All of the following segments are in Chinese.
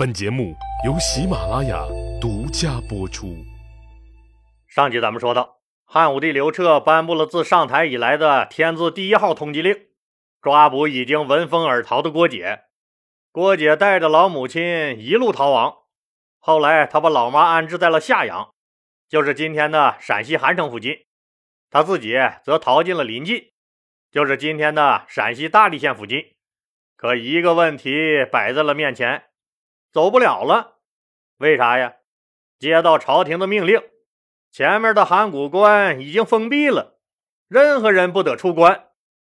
本节目由喜马拉雅独家播出。上集咱们说到，汉武帝刘彻颁布了自上台以来的天字第一号通缉令，抓捕已经闻风而逃的郭解。郭解带着老母亲一路逃亡，后来他把老妈安置在了夏阳，就是今天的陕西韩城附近，他自己则逃进了临晋，就是今天的陕西大荔县附近。可一个问题摆在了面前，走不了了。为啥呀？接到朝廷的命令，前面的函谷关已经封闭了，任何人不得出关。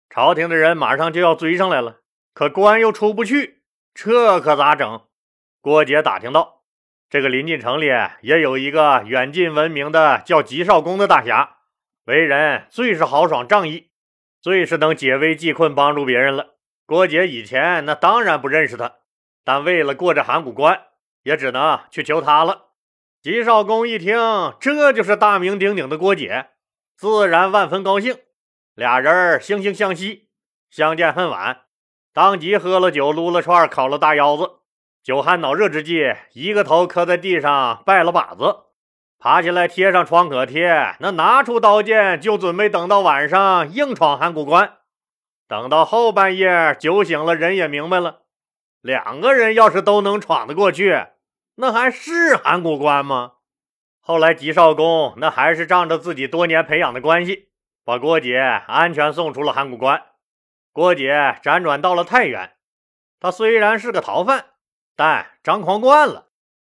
朝廷的人马上就要追上来了，可关又出不去，这可咋整？郭杰打听到，这个临近城里也有一个远近闻名的叫吉少公的大侠，为人最是豪爽仗义，最是能解危济困，帮助别人了。郭杰以前那当然不认识他，但为了过这函谷关，也只能去求他了。吉少公一听，这就是大名鼎鼎的郭杰，自然万分高兴。俩人惺惺相惜，相见恨晚，当即喝了酒，撸了串，烤了大腰子。酒酣脑热之际，一个头磕在地上拜了把子，爬起来贴上创可贴，那拿出刀剑就准备等到晚上硬闯函谷关。等到后半夜，酒醒了，人也明白了。两个人要是都能闯得过去，那还是函谷关吗？后来吉少公那还是仗着自己多年培养的关系，把郭姐安全送出了函谷关。郭姐辗转到了太原，他虽然是个逃犯，但张狂惯了，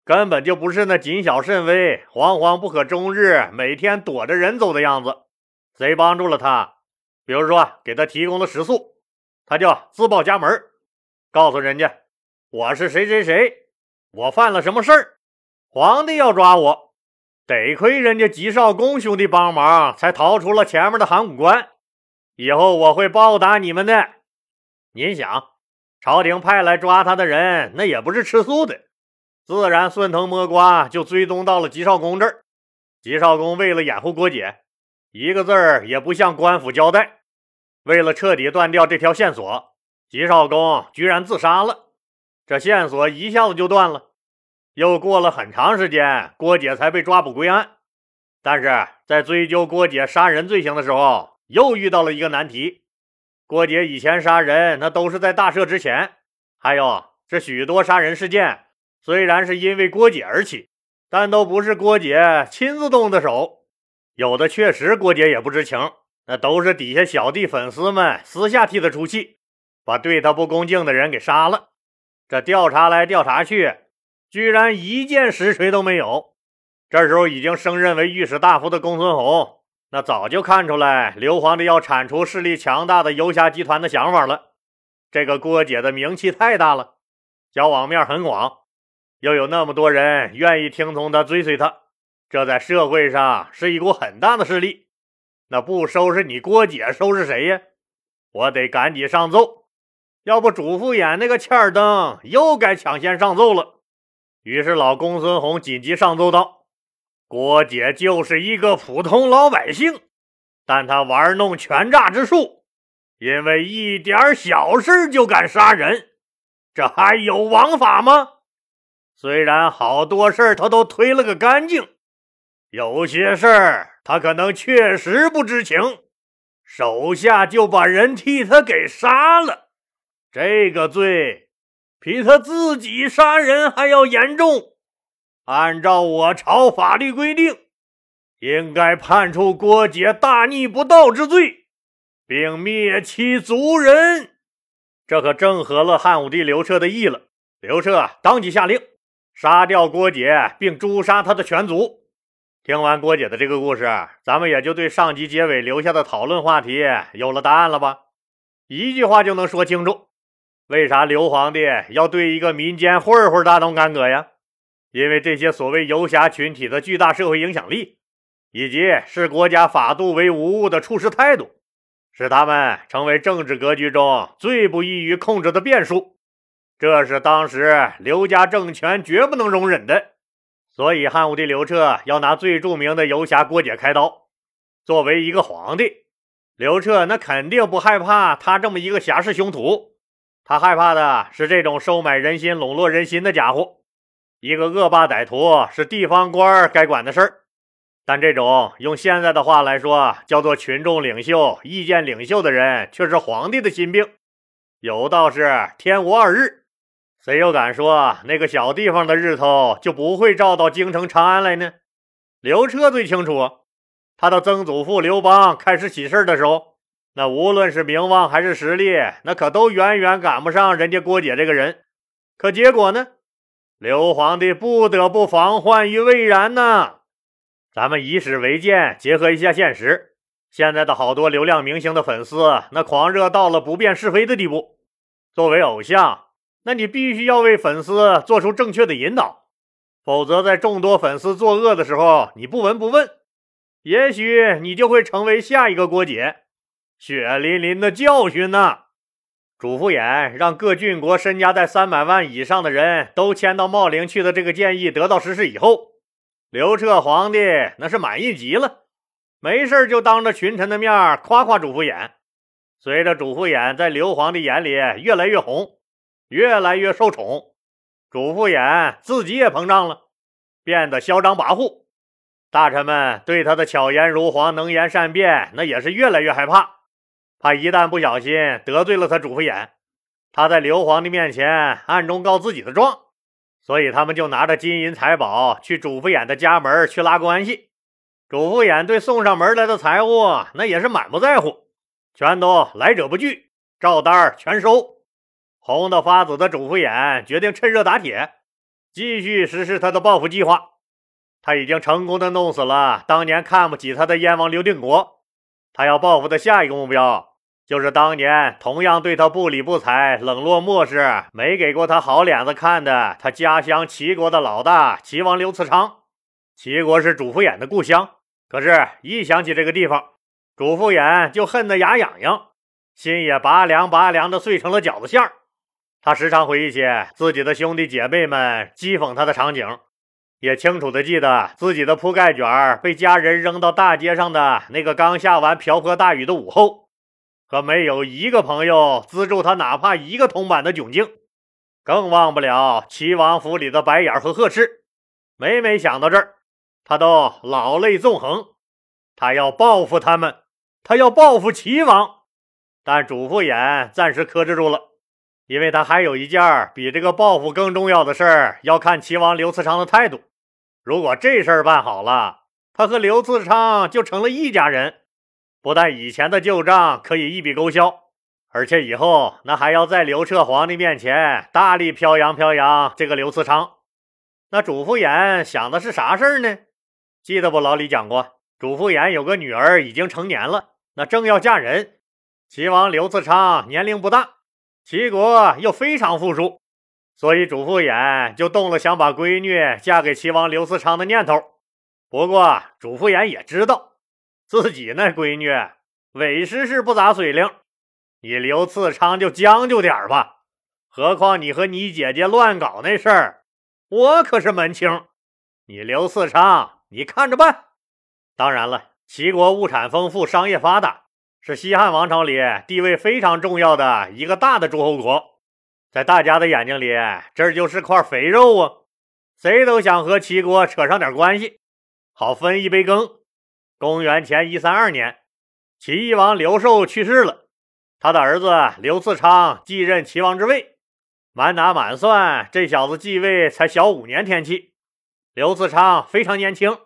根本就不是那谨小慎微、惶惶不可终日、每天躲着人走的样子。谁帮助了他？比如说，给他提供了食宿，他就自报家门，告诉人家我是谁谁谁，我犯了什么事儿，皇帝要抓我，得亏人家吉少公兄弟帮忙，才逃出了前面的函谷关。以后我会报答你们的。您想，朝廷派来抓他的人，那也不是吃素的，自然顺藤摸瓜就追踪到了吉少公这儿。吉少公为了掩护郭姐，一个字儿也不向官府交代。为了彻底断掉这条线索，吉少公居然自杀了。这线索一下子就断了。又过了很长时间，郭姐才被抓捕归案。但是在追究郭姐杀人罪行的时候，又遇到了一个难题。郭姐以前杀人，那都是在大赦之前。还有这许多杀人事件，虽然是因为郭姐而起，但都不是郭姐亲自动的手。有的确实郭姐也不知情。那都是底下小弟粉丝们私下替他出气，把对他不恭敬的人给杀了。这调查来调查去，居然一件实锤都没有。这时候已经升任为御史大夫的公孙弘，那早就看出来刘皇帝要铲除势力强大的游侠集团的想法了。这个郭姐的名气太大了，交往面很广，又有那么多人愿意听从他、追随他，这在社会上是一股很大的势力。那不收拾你郭姐，收拾谁呀？我得赶紧上奏，要不主父偃那个欠儿灯又该抢先上奏了。于是老公孙弘紧急上奏道：“郭姐就是一个普通老百姓，但她玩弄权诈之术，因为一点小事就敢杀人，这还有王法吗？虽然好多事儿他都推了个干净，有些事儿。”他可能确实不知情，手下就把人替他给杀了。这个罪比他自己杀人还要严重。按照我朝法律规定，应该判处郭姐大逆不道之罪，并灭其族人。这可正合了汉武帝刘彻的意了。刘彻当即下令杀掉郭姐，并诛杀他的全族。听完郭姐的这个故事，咱们也就对上集结尾留下的讨论话题有了答案了吧？一句话就能说清楚，为啥刘皇帝要对一个民间混混大动干戈呀？因为这些所谓游侠群体的巨大社会影响力，以及视国家法度为无物的处事态度，使他们成为政治格局中最不易于控制的变数。这是当时刘家政权绝不能容忍的。所以，汉武帝刘彻要拿最著名的游侠郭解开刀。作为一个皇帝，刘彻那肯定不害怕他这么一个侠士凶徒，他害怕的是这种收买人心、笼络人心的家伙。一个恶霸歹徒是地方官该管的事儿。但这种用现在的话来说叫做群众领袖、意见领袖的人，却是皇帝的心病。有道是天无二日，谁又敢说那个小地方的日头就不会照到京城长安来呢？刘彻最清楚，他的曾祖父刘邦开始起事的时候，那无论是名望还是实力，那可都远远赶不上人家郭姐这个人。可结果呢？刘皇帝不得不防患于未然呢。咱们以史为鉴，结合一下现实。现在的好多流量明星的粉丝，那狂热到了不辨是非的地步。作为偶像，那你必须要为粉丝做出正确的引导，否则在众多粉丝作恶的时候，你不闻不问，也许你就会成为下一个郭姐。血淋淋的教训呐！主父偃让各郡国身家在三百万以上的人都迁到茂陵去的这个建议得到实施以后。刘彻皇帝那是满意极了，没事就当着群臣的面夸夸主父偃。随着主父偃在刘皇帝眼里越来越红，越来越受宠，主父偃自己也膨胀了，变得嚣张跋扈。大臣们对他的巧言如簧、能言善辩，那也是越来越害怕，怕一旦不小心得罪了他主父偃，他在刘皇帝面前暗中告自己的状。所以他们就拿着金银财宝去主父偃的家门去拉关系。主父偃对送上门来的财物那也是满不在乎，全都来者不拒，照单全收。红的发紫的主父偃决定趁热打铁，继续实施他的报复计划。他已经成功的弄死了当年看不起他的燕王刘定国，他要报复的下一个目标。就是当年同样对他不理不睬、冷落漠视、没给过他好脸子看的他家乡齐国的老大齐王刘慈昌。齐国是主父偃的故乡，可是，一想起这个地方，主父偃就恨得牙痒痒，心也拔凉拔凉的碎成了饺子馅儿。他时常回忆起自己的兄弟姐妹们讥讽他的场景，也清楚的记得自己的铺盖卷被家人扔到大街上的那个刚下完瓢泼大雨的午后。和没有一个朋友资助他哪怕一个铜板的窘境，更忘不了齐王府里的白眼和呵斥。每每想到这儿，他都老泪纵横。他要报复他们，他要报复齐王。但主父偃暂时克制住了，因为他还有一件比这个报复更重要的事儿，要看齐王刘慈昌的态度。如果这事儿办好了，他和刘慈昌就成了一家人。不但以前的旧账可以一笔勾销，而且以后那还要在刘彻皇帝面前大力飘扬飘扬这个刘慈昌。那主父偃想的是啥事儿呢？记得不？老李讲过，主父偃有个女儿已经成年了，那正要嫁人。齐王刘慈昌年龄不大，齐国又非常富庶，所以主父偃就动了想把闺女嫁给齐王刘慈昌的念头。不过主父偃也知道。自己那闺女，委实是不咋水灵。你刘次昌就将就点吧。何况你和你姐姐乱搞那事儿，我可是门清。你刘次昌，你看着办。当然了，齐国物产丰富，商业发达，是西汉王朝里地位非常重要的一个大的诸侯国。在大家的眼睛里，这就是块肥肉啊！谁都想和齐国扯上点关系，好分一杯羹。公元前一三二年，齐懿王刘寿去世了，他的儿子刘次昌继任齐王之位。满打满算，这小子继位才小五年天气。刘次昌非常年轻，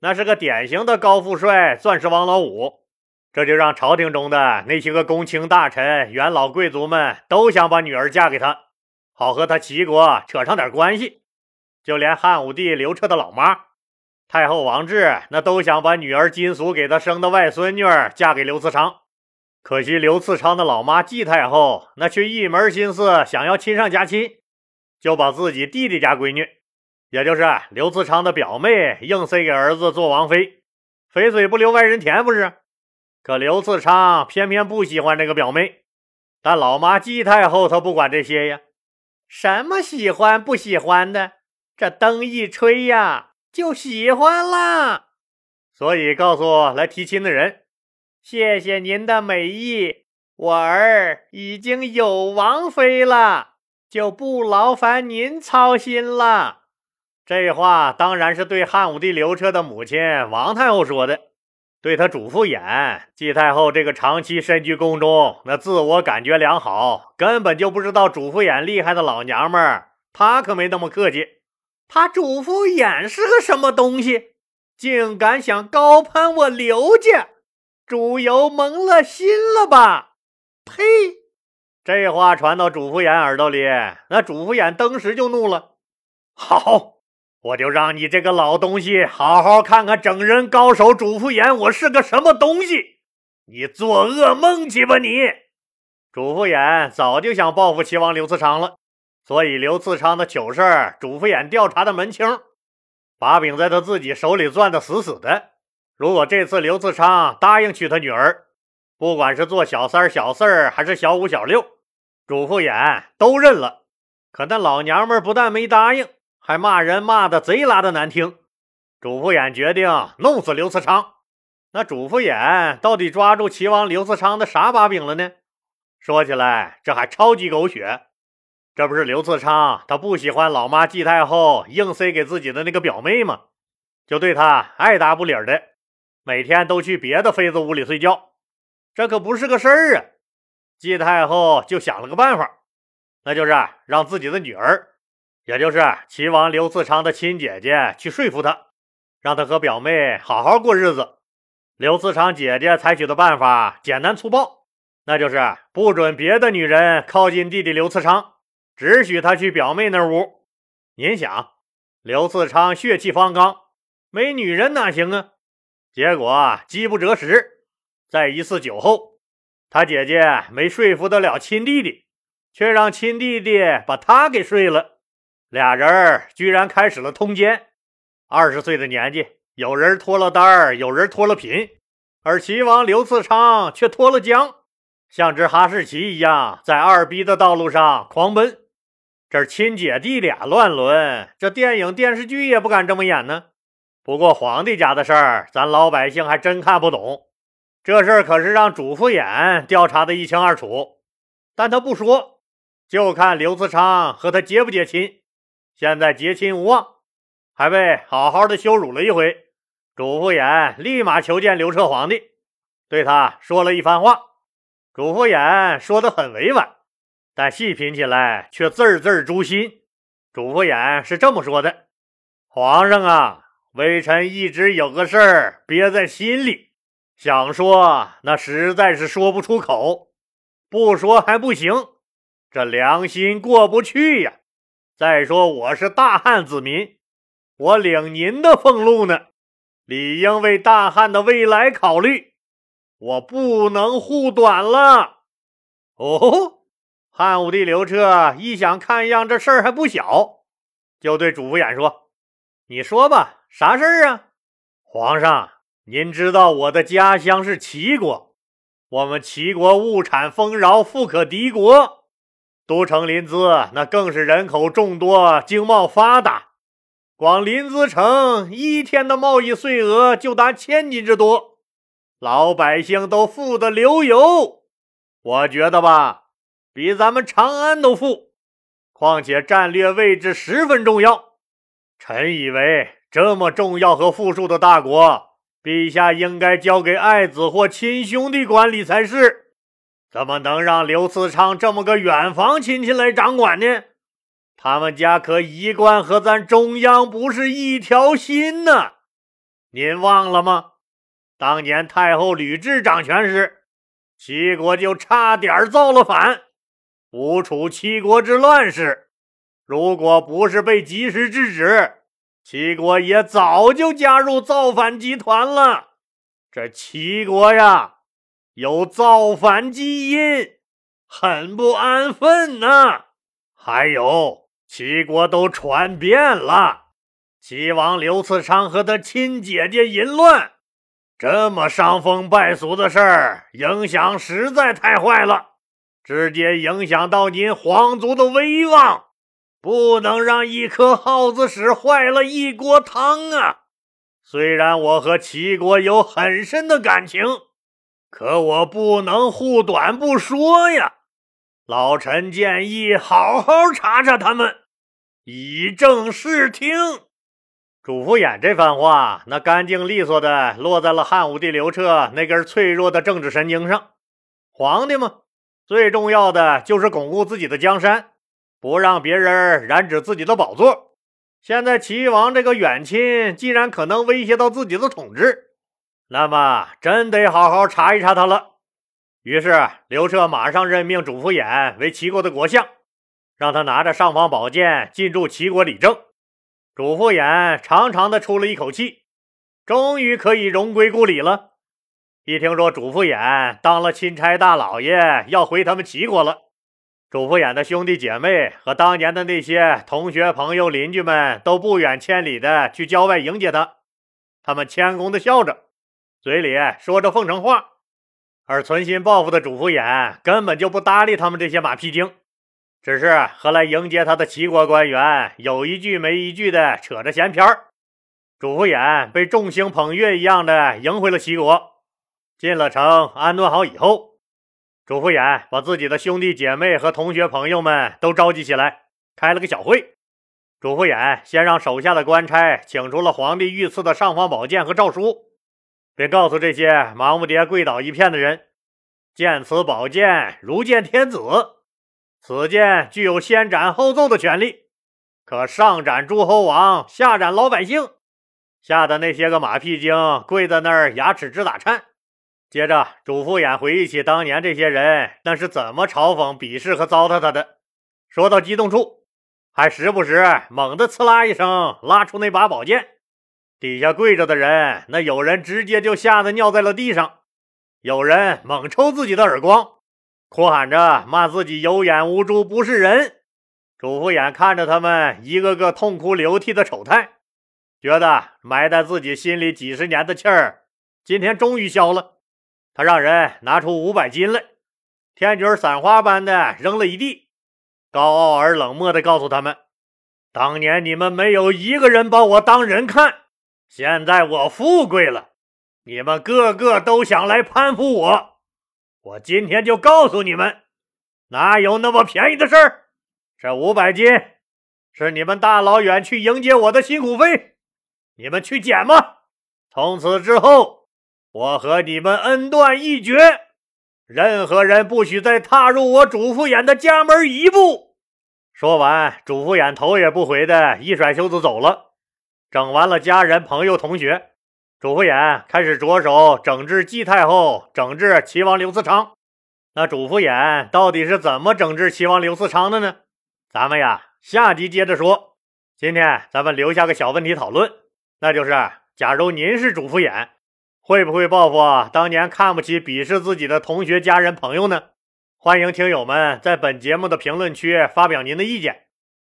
那是个典型的高富帅、钻石王老五，这就让朝廷中的那些个公卿大臣、元老贵族们都想把女儿嫁给他，好和他齐国扯上点关系。就连汉武帝刘彻的老妈。太后王志那都想把女儿金俗给他生的外孙女嫁给刘慈昌，可惜刘慈昌的老妈季太后那却一门心思想要亲上加亲，就把自己弟弟家闺女，也就是刘慈昌的表妹硬塞给儿子做王妃，肥水不流外人田不是？可刘慈昌偏偏不喜欢这个表妹，但老妈季太后她不管这些呀，什么喜欢不喜欢的，这灯一吹呀。就喜欢啦，所以告诉来提亲的人：“谢谢您的美意，我儿已经有王妃了，就不劳烦您操心了。”这话当然是对汉武帝刘彻的母亲王太后说的，对他主父偃，季太后这个长期身居宫中，那自我感觉良好，根本就不知道主父偃厉害的老娘们儿，她可没那么客气。他主父偃是个什么东西，竟敢想高攀我刘家？主游蒙了心了吧？呸！这话传到主父偃耳朵里，那主父偃当时就怒了。好，我就让你这个老东西好好看看整人高手主父偃我是个什么东西！你做噩梦去吧你！主父偃早就想报复齐王刘次昌了，所以刘次昌的糗事儿，主父偃调查的门清，把柄在他自己手里攥得死死的。如果这次刘自昌答应娶他女儿，不管是做小三、小四，还是小五、小六，主父偃都认了。可那老娘们不但没答应，还骂人骂的贼拉的难听。主父偃决定弄死刘自昌。那主父偃到底抓住齐王刘自昌的啥把柄了呢？说起来，这还超级狗血。这不是刘自昌他不喜欢老妈季太后硬塞给自己的那个表妹吗？就对他爱答不理的。每天都去别的妃子屋里睡觉，这可不是个事儿啊！季太后就想了个办法，那就是让自己的女儿，也就是齐王刘自昌的亲姐姐去说服他，让他和表妹好好过日子。刘自昌姐姐采取的办法简单粗暴，那就是不准别的女人靠近弟弟刘自昌，只许他去表妹那屋。您想，刘自昌血气方刚，没女人哪行啊？结果饥不择食，在一次酒后，他姐姐没说服得了亲弟弟，却让亲弟弟把他给睡了。俩人居然开始了通奸。二十岁的年纪，有人脱了单儿，有人脱了贫，而齐王刘次昌却脱了缰，像只哈士奇一样在二逼的道路上狂奔。这亲姐弟俩乱伦，这电影电视剧也不敢这么演呢。不过皇帝家的事儿，咱老百姓还真看不懂。这事儿可是让主父偃调查的一清二楚，但他不说，就看刘自昌和他结不结亲。现在结亲无望，还被好好的羞辱了一回。主父偃立马求见刘彻皇帝，对他说了一番话。主父偃说的很委婉，但细品起来却字字诛心。主父偃是这么说的：“皇上啊。”微臣一直有个事儿憋在心里，想说，那实在是说不出口，不说还不行，这良心过不去呀。再说我是大汉子民，我领您的俸禄呢，理应为大汉的未来考虑，我不能护短了。哦，汉武帝刘彻一想，看样这事儿还不小，就对主父偃说：“你说吧。”啥事儿啊，皇上，您知道我的家乡是齐国，我们齐国物产丰饶，富可敌国，都城临淄那更是人口众多，经贸发达。光临淄城一天的贸易税额就达千金之多，老百姓都富得流油。我觉得吧，比咱们长安都富。况且战略位置十分重要，臣以为。这么重要和富庶的大国，陛下应该交给爱子或亲兄弟管理才是，怎么能让刘次昌这么个远房亲戚来掌管呢？他们家可一贯和咱中央不是一条心呢。您忘了吗？当年太后吕雉掌权时，齐国就差点造了反，吴楚七国之乱世，如果不是被及时制止。齐国也早就加入造反集团了。这齐国呀，有造反基因，很不安分呐。还有，齐国都传遍了，齐王刘次昌和他亲姐姐淫乱，这么伤风败俗的事儿，影响实在太坏了，直接影响到您皇族的威望。不能让一颗耗子屎坏了一锅汤啊！虽然我和齐国有很深的感情，可我不能护短不说呀。老臣建议好好查查他们，以正视听。主父偃这番话，那干净利索的落在了汉武帝刘彻那根脆弱的政治神经上。皇帝嘛，最重要的就是巩固自己的江山，不让别人染指自己的宝座。现在齐王这个远亲，既然可能威胁到自己的统治，那么真得好好查一查他了。于是刘彻马上任命主父偃为齐国的国相。让他拿着尚方宝剑进驻齐国理政，主父偃长长的出了一口气，终于可以荣归故里了。一听说主父偃当了钦差大老爷，要回他们齐国了，主父偃的兄弟姐妹和当年的那些同学、朋友、邻居们都不远千里的去郊外迎接他，他们谦恭的笑着，嘴里说着奉承话，而存心报复的主父偃根本就不搭理他们这些马屁精。只是和来迎接他的齐国官员有一句没一句的扯着闲篇儿。主父偃被众星捧月一样的迎回了齐国，进了城安顿好以后，主父偃把自己的兄弟姐妹和同学朋友们都召集起来，开了个小会。主父偃先让手下的官差请出了皇帝御赐的尚方宝剑和诏书，并告诉这些忙不迭跪倒一片的人：“见此宝剑，如见天子。”此剑具有先斩后奏的权利，可上斩诸侯王，下斩老百姓。吓得那些个马屁精跪在那儿，牙齿直打颤。接着，主父偃回忆起当年这些人那是怎么嘲讽、鄙视和糟蹋他的，说到激动处，还时不时猛地刺啦一声拉出那把宝剑。底下跪着的人，那有人直接就吓得尿在了地上，有人猛抽自己的耳光。哭喊着骂自己有眼无珠，不是人。主父偃看着他们一个个痛哭流涕的丑态，觉得埋在自己心里几十年的气儿，今天终于消了。他让人拿出五百金来，天女散花般的扔了一地，高傲而冷漠的告诉他们：“当年你们没有一个人把我当人看，现在我富贵了，你们个个都想来攀附我。”我今天就告诉你们，哪有那么便宜的事儿？这五百金是你们大老远去迎接我的辛苦费，你们去捡吧。从此之后，我和你们恩断义绝，任何人不许再踏入我主父偃的家门一步。说完，主父偃头也不回的一甩袖子走了。整完了家人、朋友、同学。主父偃开始着手整治季太后，整治齐王刘嗣昌。那主父偃到底是怎么整治齐王刘嗣昌的呢？咱们呀，下集接着说。今天咱们留下个小问题讨论，那就是：假如您是主父偃，会不会报复当年看不起、鄙视自己的同学、家人、朋友呢？欢迎听友们在本节目的评论区发表您的意见。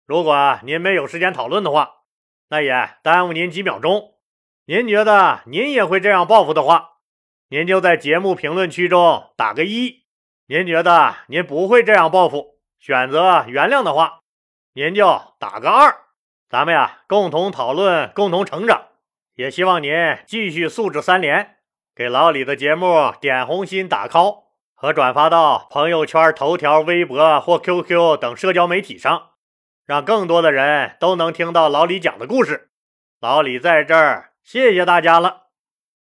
如果您没有时间讨论的话，那也耽误您几秒钟。您觉得您也会这样报复的话，您就在节目评论区中打个一；您觉得您不会这样报复，选择原谅的话，您就打个二。咱们呀，共同讨论，共同成长。也希望您继续素质三连，给老李的节目点红心、打 call 和转发到朋友圈、头条、微博或 QQ 等社交媒体上，让更多的人都能听到老李讲的故事。老李在这儿。谢谢大家了。